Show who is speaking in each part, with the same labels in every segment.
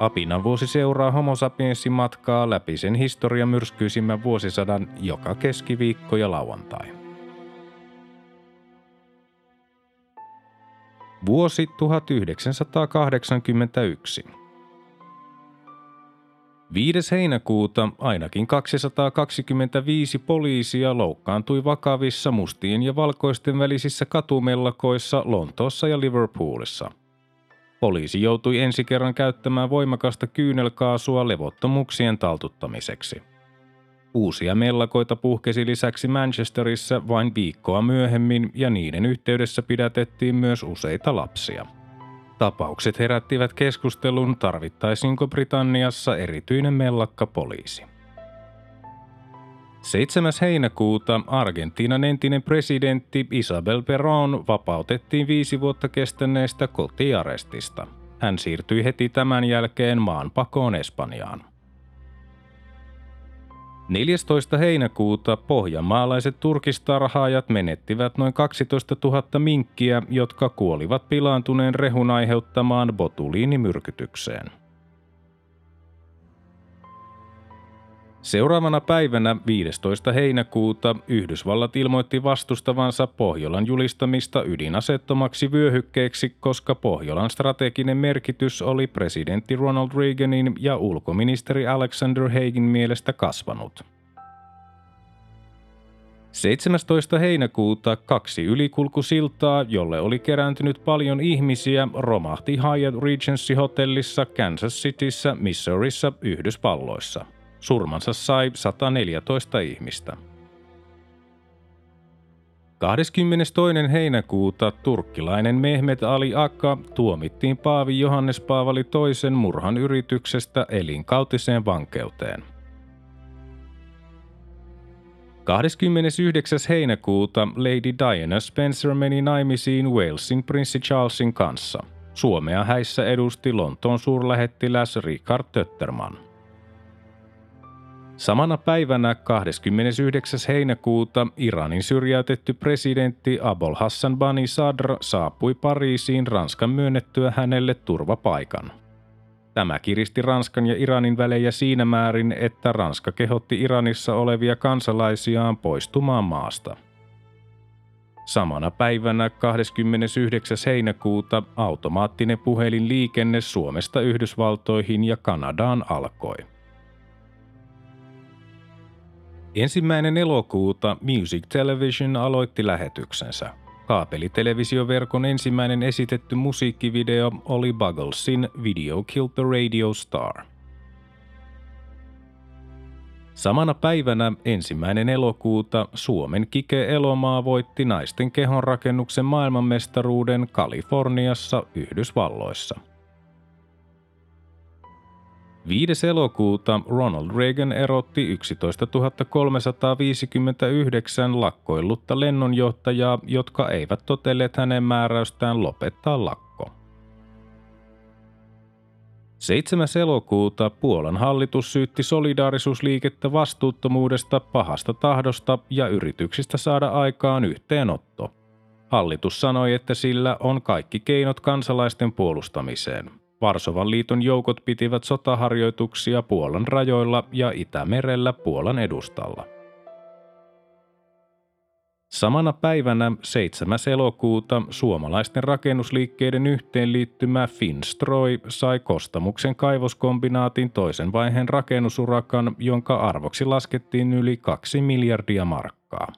Speaker 1: Apinan vuosi seuraa homo sapiensin matkaa läpi sen historian myrskyisimmän vuosisadan joka keskiviikko ja lauantai. Vuosi 1981. 5. heinäkuuta ainakin 225 poliisia loukkaantui vakavissa mustien ja valkoisten välisissä katumellakoissa Lontoossa ja Liverpoolissa. Poliisi joutui ensi kerran käyttämään voimakasta kyynelkaasua levottomuuksien taltuttamiseksi. Uusia mellakoita puhkesi lisäksi Manchesterissa vain viikkoa myöhemmin ja niiden yhteydessä pidätettiin myös useita lapsia. Tapaukset herättivät keskustelun, tarvittaisiinko Britanniassa erityinen mellakka-poliisi. 7. heinäkuuta Argentiinan entinen presidentti Isabel Perón vapautettiin viisi vuotta kestäneestä kotiarestista. Hän siirtyi heti tämän jälkeen maanpakoon Espanjaan. 14. heinäkuuta pohjanmaalaiset turkistarhaajat menettivät noin 12 000 minkkiä, jotka kuolivat pilaantuneen rehun aiheuttamaan botuliinimyrkytykseen. Seuraavana päivänä 15. heinäkuuta Yhdysvallat ilmoitti vastustavansa Pohjolan julistamista ydinasettomaksi vyöhykkeeksi, koska Pohjolan strateginen merkitys oli presidentti Ronald Reaganin ja ulkoministeri Alexander Haigin mielestä kasvanut. 17. heinäkuuta kaksi ylikulkusiltaa, jolle oli kerääntynyt paljon ihmisiä, romahti Hyatt Regency hotellissa Kansas Cityssä, Missourissa, Yhdysvalloissa – Surmansa sai 114 ihmistä. 22. heinäkuuta turkkilainen Mehmet Ali Akka tuomittiin Paavi Johannes Paavali toisen murhan yrityksestä elinkautiseen vankeuteen. 29. heinäkuuta Lady Diana Spencer meni naimisiin Walesin prinssi Charlesin kanssa. Suomea häissä edusti Lontoon suurlähettiläs Richard Tötterman. Samana päivänä 29. heinäkuuta Iranin syrjäytetty presidentti Abol Hassan Bani Sadr saapui Pariisiin Ranskan myönnettyä hänelle turvapaikan. Tämä kiristi Ranskan ja Iranin välejä siinä määrin, että Ranska kehotti Iranissa olevia kansalaisiaan poistumaan maasta. Samana päivänä 29. heinäkuuta automaattinen puhelinliikenne Suomesta Yhdysvaltoihin ja Kanadaan alkoi. Ensimmäinen elokuuta Music Television aloitti lähetyksensä. Kaapelitelevisioverkon ensimmäinen esitetty musiikkivideo oli Bugglesin Video Killed the Radio Star. Samana päivänä ensimmäinen elokuuta Suomen Kike Elomaa voitti naisten kehonrakennuksen maailmanmestaruuden Kaliforniassa, Yhdysvalloissa – 5. elokuuta Ronald Reagan erotti 11 359 lakkoillutta lennonjohtajaa, jotka eivät totelleet hänen määräystään lopettaa lakko. 7. elokuuta Puolan hallitus syytti solidaarisuusliikettä vastuuttomuudesta, pahasta tahdosta ja yrityksistä saada aikaan yhteenotto. Hallitus sanoi, että sillä on kaikki keinot kansalaisten puolustamiseen. Varsovan liiton joukot pitivät sotaharjoituksia Puolan rajoilla ja Itämerellä Puolan edustalla. Samana päivänä 7. elokuuta suomalaisten rakennusliikkeiden yhteenliittymä Finstroy sai Kostamuksen kaivoskombinaatin toisen vaiheen rakennusurakan, jonka arvoksi laskettiin yli 2 miljardia markkaa.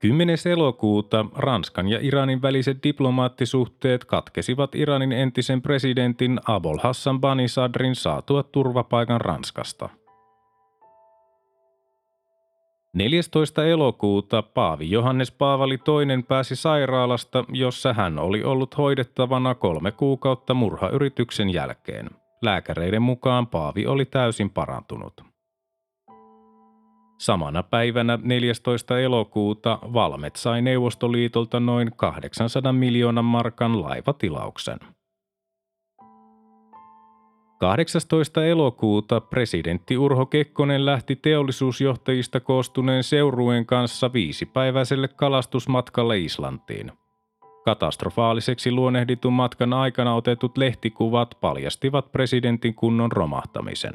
Speaker 1: 10. elokuuta Ranskan ja Iranin väliset diplomaattisuhteet katkesivat Iranin entisen presidentin Abol Hassan Bani Sadrin saatua turvapaikan Ranskasta. 14. elokuuta Paavi Johannes Paavali II pääsi sairaalasta, jossa hän oli ollut hoidettavana kolme kuukautta murhayrityksen jälkeen. Lääkäreiden mukaan Paavi oli täysin parantunut. Samana päivänä 14. elokuuta Valmet sai Neuvostoliitolta noin 800 miljoonan markan laivatilauksen. 18. elokuuta presidentti Urho Kekkonen lähti teollisuusjohtajista koostuneen seurueen kanssa viisipäiväiselle kalastusmatkalle Islantiin. Katastrofaaliseksi luonnehditun matkan aikana otetut lehtikuvat paljastivat presidentin kunnon romahtamisen.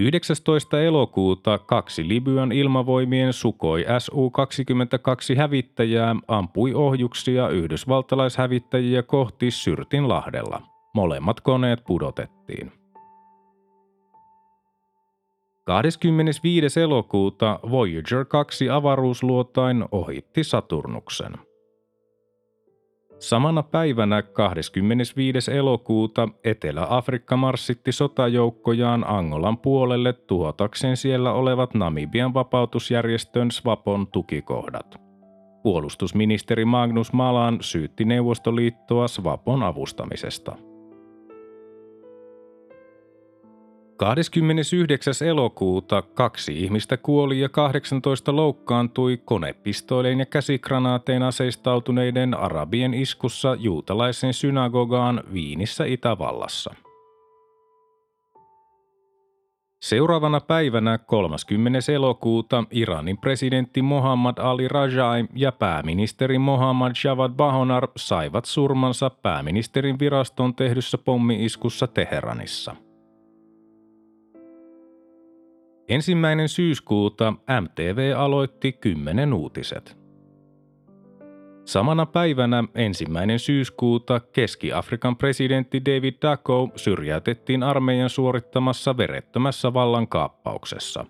Speaker 1: 19. elokuuta kaksi Libyan ilmavoimien Sukoi Su-22 hävittäjää ampui ohjuksia yhdysvaltalaishävittäjiä kohti Syrtinlahdella. Molemmat koneet pudotettiin. 25. elokuuta Voyager 2 avaruusluotain ohitti Saturnuksen – Samana päivänä 25. elokuuta Etelä-Afrikka marssitti sotajoukkojaan Angolan puolelle tuhotakseen siellä olevat Namibian vapautusjärjestön Swapon tukikohdat. Puolustusministeri Magnus Malan syytti Neuvostoliittoa Swapon avustamisesta. 29. elokuuta kaksi ihmistä kuoli ja 18 loukkaantui konepistoilein ja käsikranaatein aseistautuneiden arabien iskussa juutalaisen synagogaan Viinissä Itävallassa. Seuraavana päivänä 30. elokuuta Iranin presidentti Mohammad Ali Rajai ja pääministeri Mohammad Javad Bahonar saivat surmansa pääministerin viraston tehdyssä pommi-iskussa Teheranissa – Ensimmäinen syyskuuta MTV aloitti kymmenen uutiset. Samana päivänä ensimmäinen syyskuuta Keski-Afrikan presidentti David Dacko syrjäytettiin armeijan suorittamassa verettömässä vallankaappauksessa.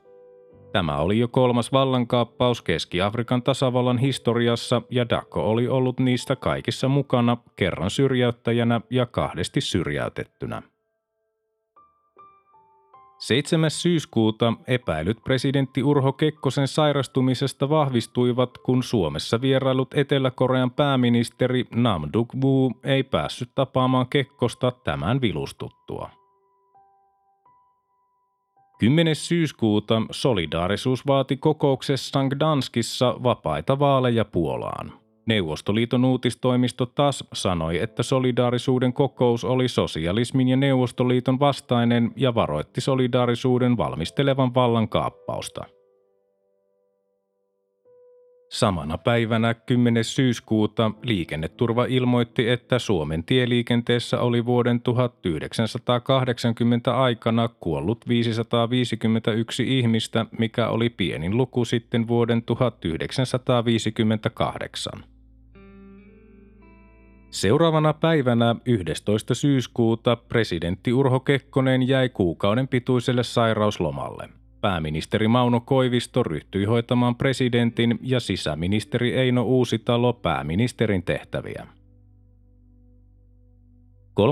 Speaker 1: Tämä oli jo kolmas vallankaappaus Keski-Afrikan tasavallan historiassa ja Dacko oli ollut niistä kaikissa mukana kerran syrjäyttäjänä ja kahdesti syrjäytettynä. 7. syyskuuta epäilyt presidentti Urho Kekkosen sairastumisesta vahvistuivat, kun Suomessa vierailut Etelä-Korean pääministeri Nam Duk-woo ei päässyt tapaamaan Kekkosta tämän vilustuttua. 10. syyskuuta solidaarisuus vaati kokouksessaan Gdanskissa vapaita vaaleja Puolaan. Neuvostoliiton uutistoimisto taas sanoi, että solidaarisuuden kokous oli sosialismin ja Neuvostoliiton vastainen ja varoitti solidaarisuuden valmistelevan vallan kaappausta. Samana päivänä 10. syyskuuta liikenneturva ilmoitti, että Suomen tieliikenteessä oli vuoden 1980 aikana kuollut 551 ihmistä, mikä oli pienin luku sitten vuoden 1958. Seuraavana päivänä 11. syyskuuta presidentti Urho Kekkonen jäi kuukauden pituiselle sairauslomalle. Pääministeri Mauno Koivisto ryhtyi hoitamaan presidentin ja sisäministeri Eino Uusitalo pääministerin tehtäviä. 13-14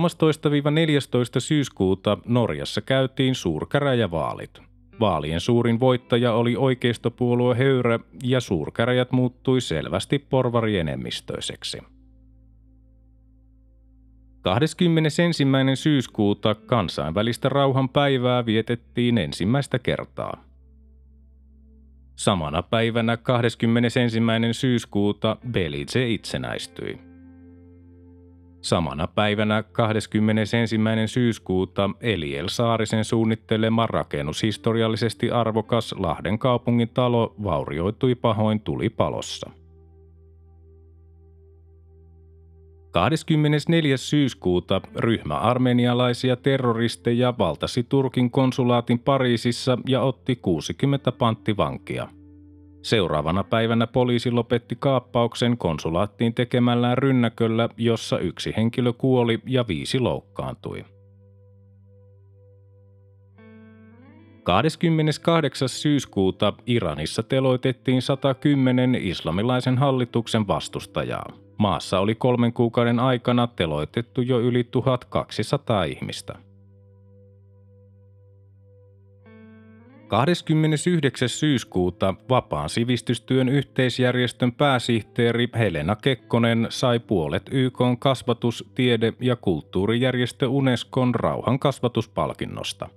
Speaker 1: syyskuuta Norjassa käytiin suurkäräjävaalit. Vaalien suurin voittaja oli oikeistopuolue Höyrä ja suurkäräjät muuttui selvästi porvarienemmistöiseksi. 21. syyskuuta kansainvälistä rauhan päivää vietettiin ensimmäistä kertaa. Samana päivänä 21. syyskuuta Belize itsenäistyi. Samana päivänä 21. syyskuuta Eliel Saarisen suunnittelema rakennushistoriallisesti arvokas Lahden kaupungin talo vaurioitui pahoin tulipalossa. 24. syyskuuta ryhmä armenialaisia terroristeja valtasi Turkin konsulaatin Pariisissa ja otti 60 panttivankia. Seuraavana päivänä poliisi lopetti kaappauksen konsulaattiin tekemällään rynnäköllä, jossa yksi henkilö kuoli ja viisi loukkaantui. 28. syyskuuta Iranissa teloitettiin 110 islamilaisen hallituksen vastustajaa. Maassa oli kolmen kuukauden aikana teloitettu jo yli 1200 ihmistä. 29. syyskuuta vapaan sivistystyön yhteisjärjestön pääsihteeri Helena Kekkonen sai puolet YK kasvatus-, tiede- ja kulttuurijärjestö Unescon rauhan kasvatuspalkinnosta.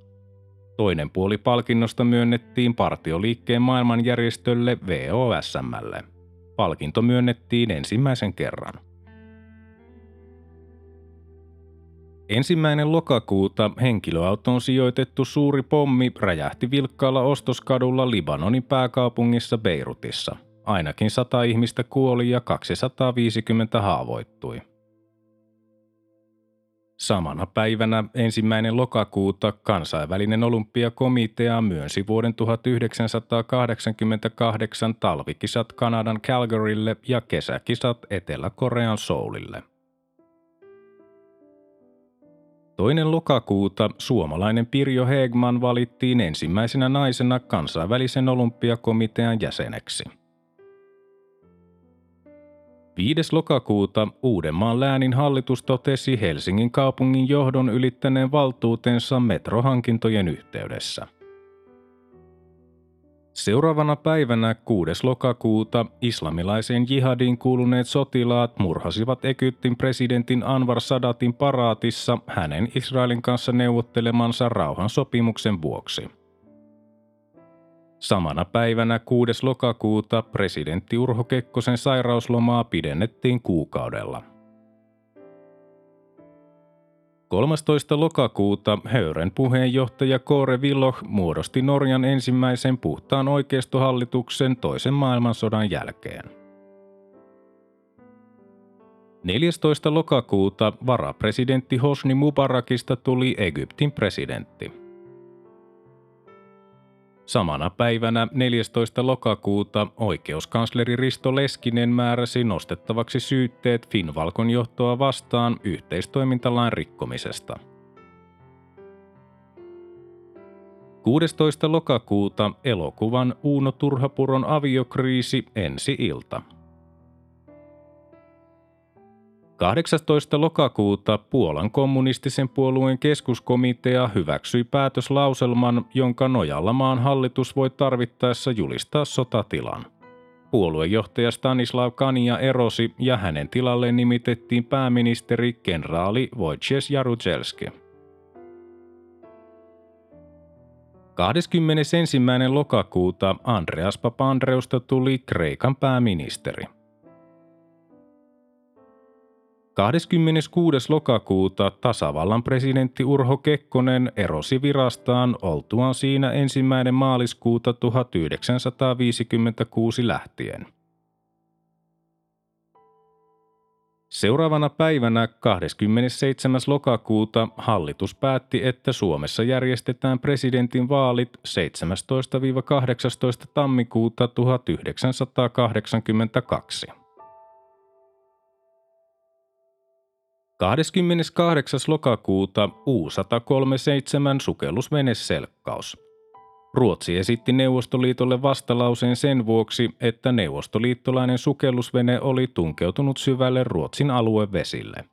Speaker 1: Toinen puoli palkinnosta myönnettiin partioliikkeen maailmanjärjestölle VOSMlle. Palkinto myönnettiin ensimmäisen kerran. Ensimmäinen lokakuuta henkilöautoon sijoitettu suuri pommi räjähti vilkkaalla ostoskadulla Libanonin pääkaupungissa Beirutissa. Ainakin 100 ihmistä kuoli ja 250 haavoittui. Samana päivänä ensimmäinen lokakuuta kansainvälinen olympiakomitea myönsi vuoden 1988 talvikisat Kanadan Calgarylle ja kesäkisat Etelä-Korean Soulille. Toinen lokakuuta suomalainen Pirjo Hegman valittiin ensimmäisenä naisena kansainvälisen olympiakomitean jäseneksi. 5. lokakuuta Uudenmaan läänin hallitus totesi Helsingin kaupungin johdon ylittäneen valtuutensa metrohankintojen yhteydessä – Seuraavana päivänä 6. lokakuuta islamilaiseen jihadiin kuuluneet sotilaat murhasivat Egyptin presidentin Anwar Sadatin paraatissa hänen Israelin kanssa neuvottelemansa rauhansopimuksen vuoksi. Samana päivänä 6. lokakuuta presidentti Urho Kekkosen sairauslomaa pidennettiin kuukaudella – 13. lokakuuta Höyren puheenjohtaja Kåre Willoch muodosti Norjan ensimmäisen puhtaan oikeistohallituksen toisen maailmansodan jälkeen. 14. lokakuuta varapresidentti Hosni Mubarakista tuli Egyptin presidentti. Samana päivänä 14. lokakuuta oikeuskansleri Risto Leskinen määräsi nostettavaksi syytteet Finvalkon johtoa vastaan yhteistoimintalain rikkomisesta. 16. lokakuuta elokuvan Uuno Turhapuron aviokriisi ensi ilta. 18. lokakuuta Puolan kommunistisen puolueen keskuskomitea hyväksyi päätöslauselman, jonka nojalla maan hallitus voi tarvittaessa julistaa sotatilan. Puoluejohtaja Stanislav Kania erosi ja hänen tilalleen nimitettiin pääministeri kenraali Wojciech Jaruzelski. 21. lokakuuta Andreas Papandreusta tuli Kreikan pääministeri. 26. lokakuuta tasavallan presidentti Urho Kekkonen erosi virastaan oltuaan siinä ensimmäinen maaliskuuta 1956 lähtien. Seuraavana päivänä 27. lokakuuta hallitus päätti, että Suomessa järjestetään presidentin vaalit 17-18 tammikuuta 1982. 28. lokakuuta U-137 sukellusveneselkkaus. Ruotsi esitti Neuvostoliitolle vastalauseen sen vuoksi, että neuvostoliittolainen sukellusvene oli tunkeutunut syvälle Ruotsin aluevesille.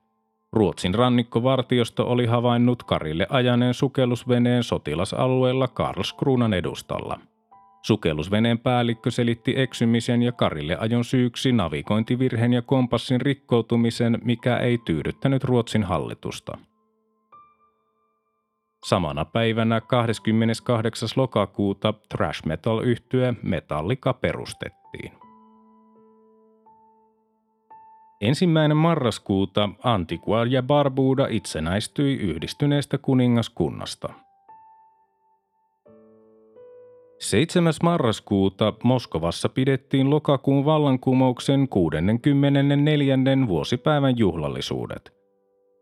Speaker 1: Ruotsin rannikkovartiosto oli havainnut Karille ajaneen sukellusveneen sotilasalueella Karlskruunan edustalla – Sukellusveneen päällikkö selitti eksymisen ja Karille ajon syyksi navigointivirheen ja kompassin rikkoutumisen, mikä ei tyydyttänyt Ruotsin hallitusta. Samana päivänä 28. lokakuuta thrash metal yhtye Metallica perustettiin. Ensimmäinen marraskuuta Antigua ja Barbuda itsenäistyi yhdistyneestä kuningaskunnasta – 7. marraskuuta Moskovassa pidettiin lokakuun vallankumouksen 64. vuosipäivän juhlallisuudet.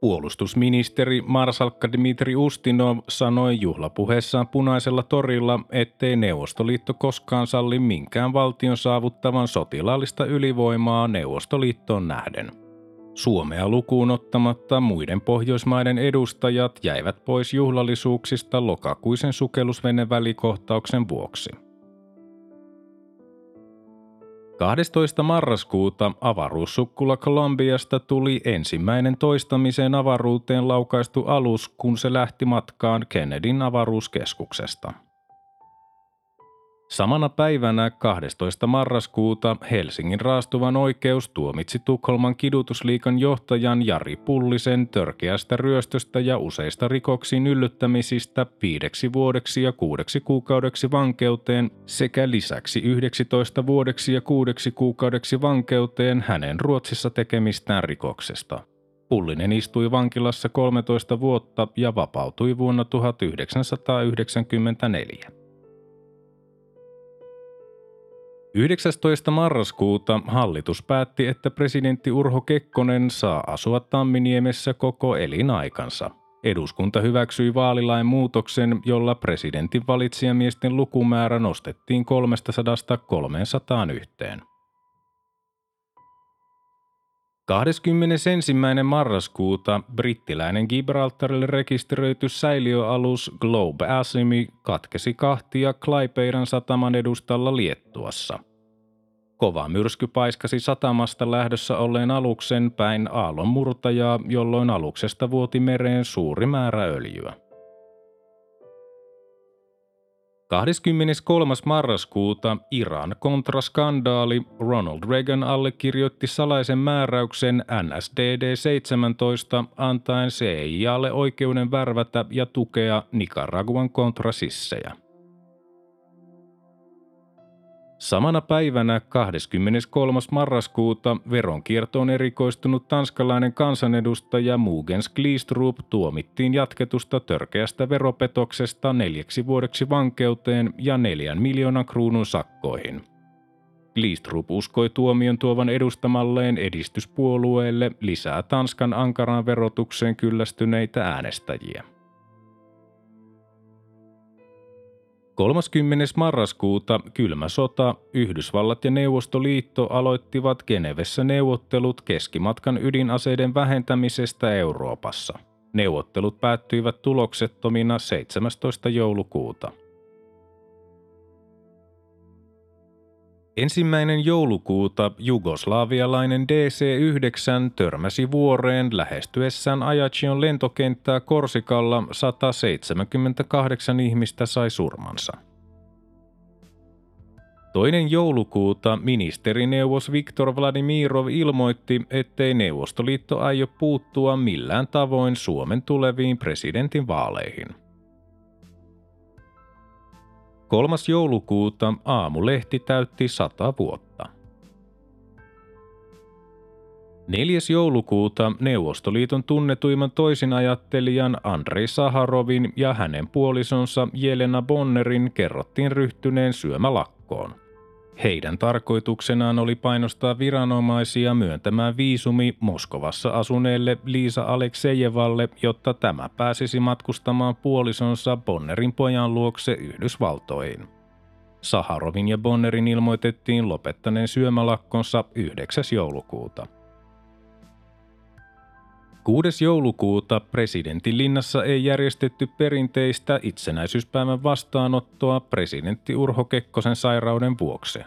Speaker 1: Puolustusministeri Marsalkka Dmitri Ustinov sanoi juhlapuheessaan punaisella torilla, ettei Neuvostoliitto koskaan salli minkään valtion saavuttavan sotilaallista ylivoimaa Neuvostoliittoon nähden – Suomea lukuun ottamatta muiden Pohjoismaiden edustajat jäivät pois juhlallisuuksista lokakuisen välikohtauksen vuoksi. 12. marraskuuta avaruussukkula Kolumbiasta tuli ensimmäinen toistamiseen avaruuteen laukaistu alus, kun se lähti matkaan Kennedyn avaruuskeskuksesta. Samana päivänä 12. marraskuuta Helsingin raastuvan oikeus tuomitsi Tukholman kidutusliikan johtajan Jari Pullisen törkeästä ryöstöstä ja useista rikoksiin yllyttämisistä viideksi vuodeksi ja kuudeksi kuukaudeksi vankeuteen sekä lisäksi 11 vuodeksi ja kuudeksi kuukaudeksi vankeuteen hänen Ruotsissa tekemistään rikoksesta. Pullinen istui vankilassa 13 vuotta ja vapautui vuonna 1994. 19. marraskuuta hallitus päätti, että presidentti Urho Kekkonen saa asua Tamminiemessä koko elinaikansa. Eduskunta hyväksyi vaalilain muutoksen, jolla presidentin valitsijamiesten lukumäärä nostettiin 300 301. 21. marraskuuta brittiläinen Gibraltarille rekisteröity säiliöalus Globe Asimi katkesi kahtia Klaipeidan sataman edustalla Liettuassa. Kova myrsky paiskasi satamasta lähdössä olleen aluksen päin aallon murtajaa, jolloin aluksesta vuoti mereen suuri määrä öljyä. 23. marraskuuta Iran kontraskandaali Ronald Reagan allekirjoitti salaisen määräyksen NSDD-17 antaen CIAlle oikeuden värvätä ja tukea Nicaraguan kontrasissejä. Samana päivänä 23. marraskuuta veronkiertoon erikoistunut tanskalainen kansanedustaja Mugens Glistrup tuomittiin jatketusta törkeästä veropetoksesta neljäksi vuodeksi vankeuteen ja neljän miljoonan kruunun sakkoihin. Glistrup uskoi tuomion tuovan edustamalleen edistyspuolueelle lisää Tanskan ankaraan verotukseen kyllästyneitä äänestäjiä. 30. marraskuuta kylmä sota, Yhdysvallat ja Neuvostoliitto aloittivat Genevessä neuvottelut keskimatkan ydinaseiden vähentämisestä Euroopassa. Neuvottelut päättyivät tuloksettomina 17. joulukuuta. Ensimmäinen joulukuuta jugoslaavialainen DC-9 törmäsi vuoreen lähestyessään Ajacion lentokenttää Korsikalla 178 ihmistä sai surmansa. Toinen joulukuuta ministerineuvos Viktor Vladimirov ilmoitti, ettei Neuvostoliitto aio puuttua millään tavoin Suomen tuleviin presidentinvaaleihin – 3. joulukuuta aamulehti täytti 100 vuotta. 4. joulukuuta Neuvostoliiton tunnetuimman toisinajattelijan Andrei Saharovin ja hänen puolisonsa Jelena Bonnerin kerrottiin ryhtyneen syömälakkoon – heidän tarkoituksenaan oli painostaa viranomaisia myöntämään viisumi Moskovassa asuneelle Liisa Aleksejevalle, jotta tämä pääsisi matkustamaan puolisonsa Bonnerin pojan luokse Yhdysvaltoihin. Saharovin ja Bonnerin ilmoitettiin lopettaneen syömälakkonsa 9. joulukuuta. 6. joulukuuta presidentin linnassa ei järjestetty perinteistä itsenäisyyspäivän vastaanottoa presidentti Urho Kekkosen sairauden vuoksi.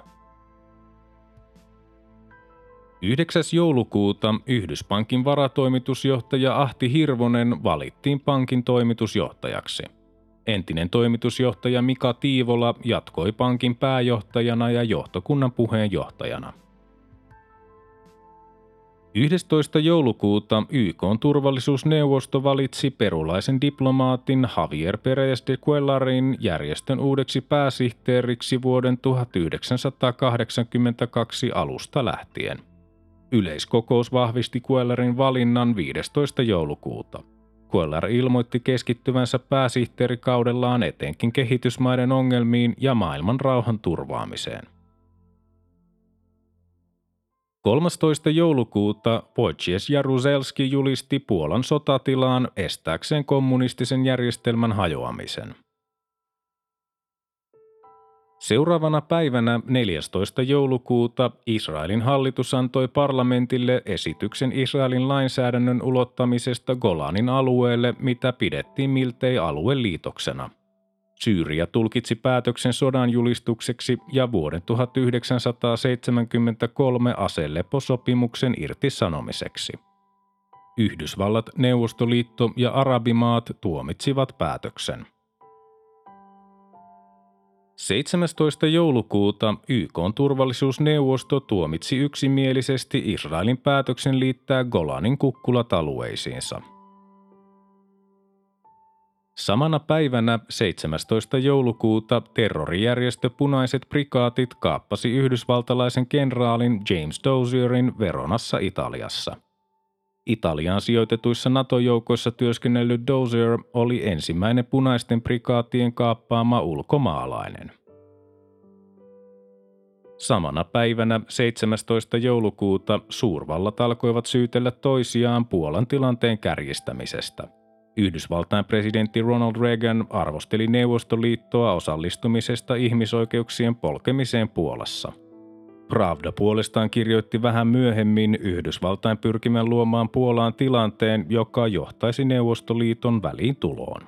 Speaker 1: 9. joulukuuta Yhdyspankin varatoimitusjohtaja Ahti Hirvonen valittiin pankin toimitusjohtajaksi. Entinen toimitusjohtaja Mika Tiivola jatkoi pankin pääjohtajana ja johtokunnan puheenjohtajana – 11. joulukuuta YK turvallisuusneuvosto valitsi perulaisen diplomaatin Javier Perez de Cuellarin järjestön uudeksi pääsihteeriksi vuoden 1982 alusta lähtien. Yleiskokous vahvisti Cuellarin valinnan 15. joulukuuta. Cuellar ilmoitti keskittyvänsä pääsihteerikaudellaan etenkin kehitysmaiden ongelmiin ja maailman rauhan turvaamiseen – 13. joulukuuta Wojciech Jaruzelski julisti Puolan sotatilaan estääkseen kommunistisen järjestelmän hajoamisen. Seuraavana päivänä 14. joulukuuta Israelin hallitus antoi parlamentille esityksen Israelin lainsäädännön ulottamisesta Golanin alueelle, mitä pidettiin miltei alueliitoksena – Syyria tulkitsi päätöksen sodan julistukseksi ja vuoden 1973 aseleposopimuksen irtisanomiseksi. Yhdysvallat, Neuvostoliitto ja Arabimaat tuomitsivat päätöksen. 17. joulukuuta YK turvallisuusneuvosto tuomitsi yksimielisesti Israelin päätöksen liittää Golanin kukkulat alueisiinsa. Samana päivänä 17. joulukuuta terrorijärjestö Punaiset prikaatit kaappasi yhdysvaltalaisen kenraalin James Dozierin Veronassa Italiassa – Italiaan sijoitetuissa NATO-joukoissa työskennellyt Dozier oli ensimmäinen punaisten prikaatien kaappaama ulkomaalainen. Samana päivänä 17. joulukuuta suurvallat alkoivat syytellä toisiaan Puolan tilanteen kärjistämisestä. Yhdysvaltain presidentti Ronald Reagan arvosteli Neuvostoliittoa osallistumisesta ihmisoikeuksien polkemiseen Puolassa – Pravda puolestaan kirjoitti vähän myöhemmin Yhdysvaltain pyrkimän luomaan Puolaan tilanteen, joka johtaisi Neuvostoliiton väliintuloon.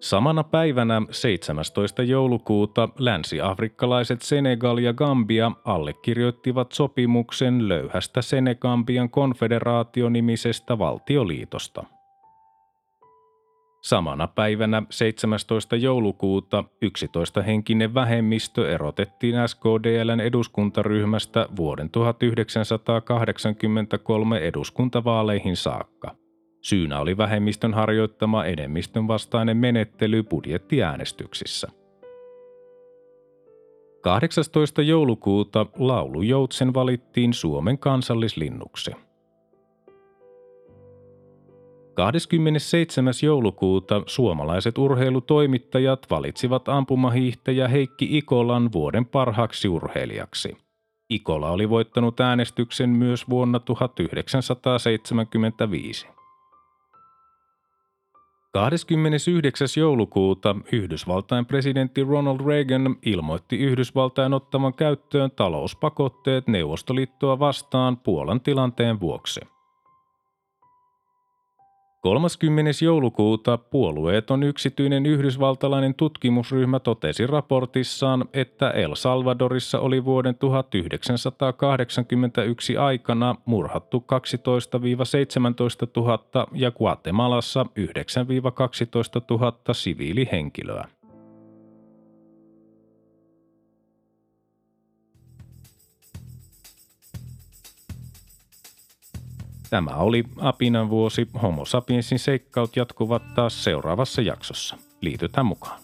Speaker 1: Samana päivänä 17. joulukuuta länsi-afrikkalaiset Senegal ja Gambia allekirjoittivat sopimuksen löyhästä Senegambian konfederaationimisestä valtioliitosta – Samana päivänä 17. joulukuuta 11 henkinen vähemmistö erotettiin SKDLn eduskuntaryhmästä vuoden 1983 eduskuntavaaleihin saakka. Syynä oli vähemmistön harjoittama enemmistön vastainen menettely budjettiäänestyksissä. 18. joulukuuta laulujoutsen valittiin Suomen kansallislinnuksi – 27. joulukuuta suomalaiset urheilutoimittajat valitsivat ampumahiihtäjä Heikki Ikolan vuoden parhaaksi urheilijaksi. Ikola oli voittanut äänestyksen myös vuonna 1975. 29. joulukuuta Yhdysvaltain presidentti Ronald Reagan ilmoitti Yhdysvaltain ottavan käyttöön talouspakotteet Neuvostoliittoa vastaan Puolan tilanteen vuoksi – 30. joulukuuta puolueeton yksityinen yhdysvaltalainen tutkimusryhmä totesi raportissaan, että El Salvadorissa oli vuoden 1981 aikana murhattu 12-17 000 ja Guatemalassa 9-12 000 siviilihenkilöä. Tämä oli Apinan vuosi. Homo sapiensin seikkaut jatkuvat taas seuraavassa jaksossa. Liitytään mukaan.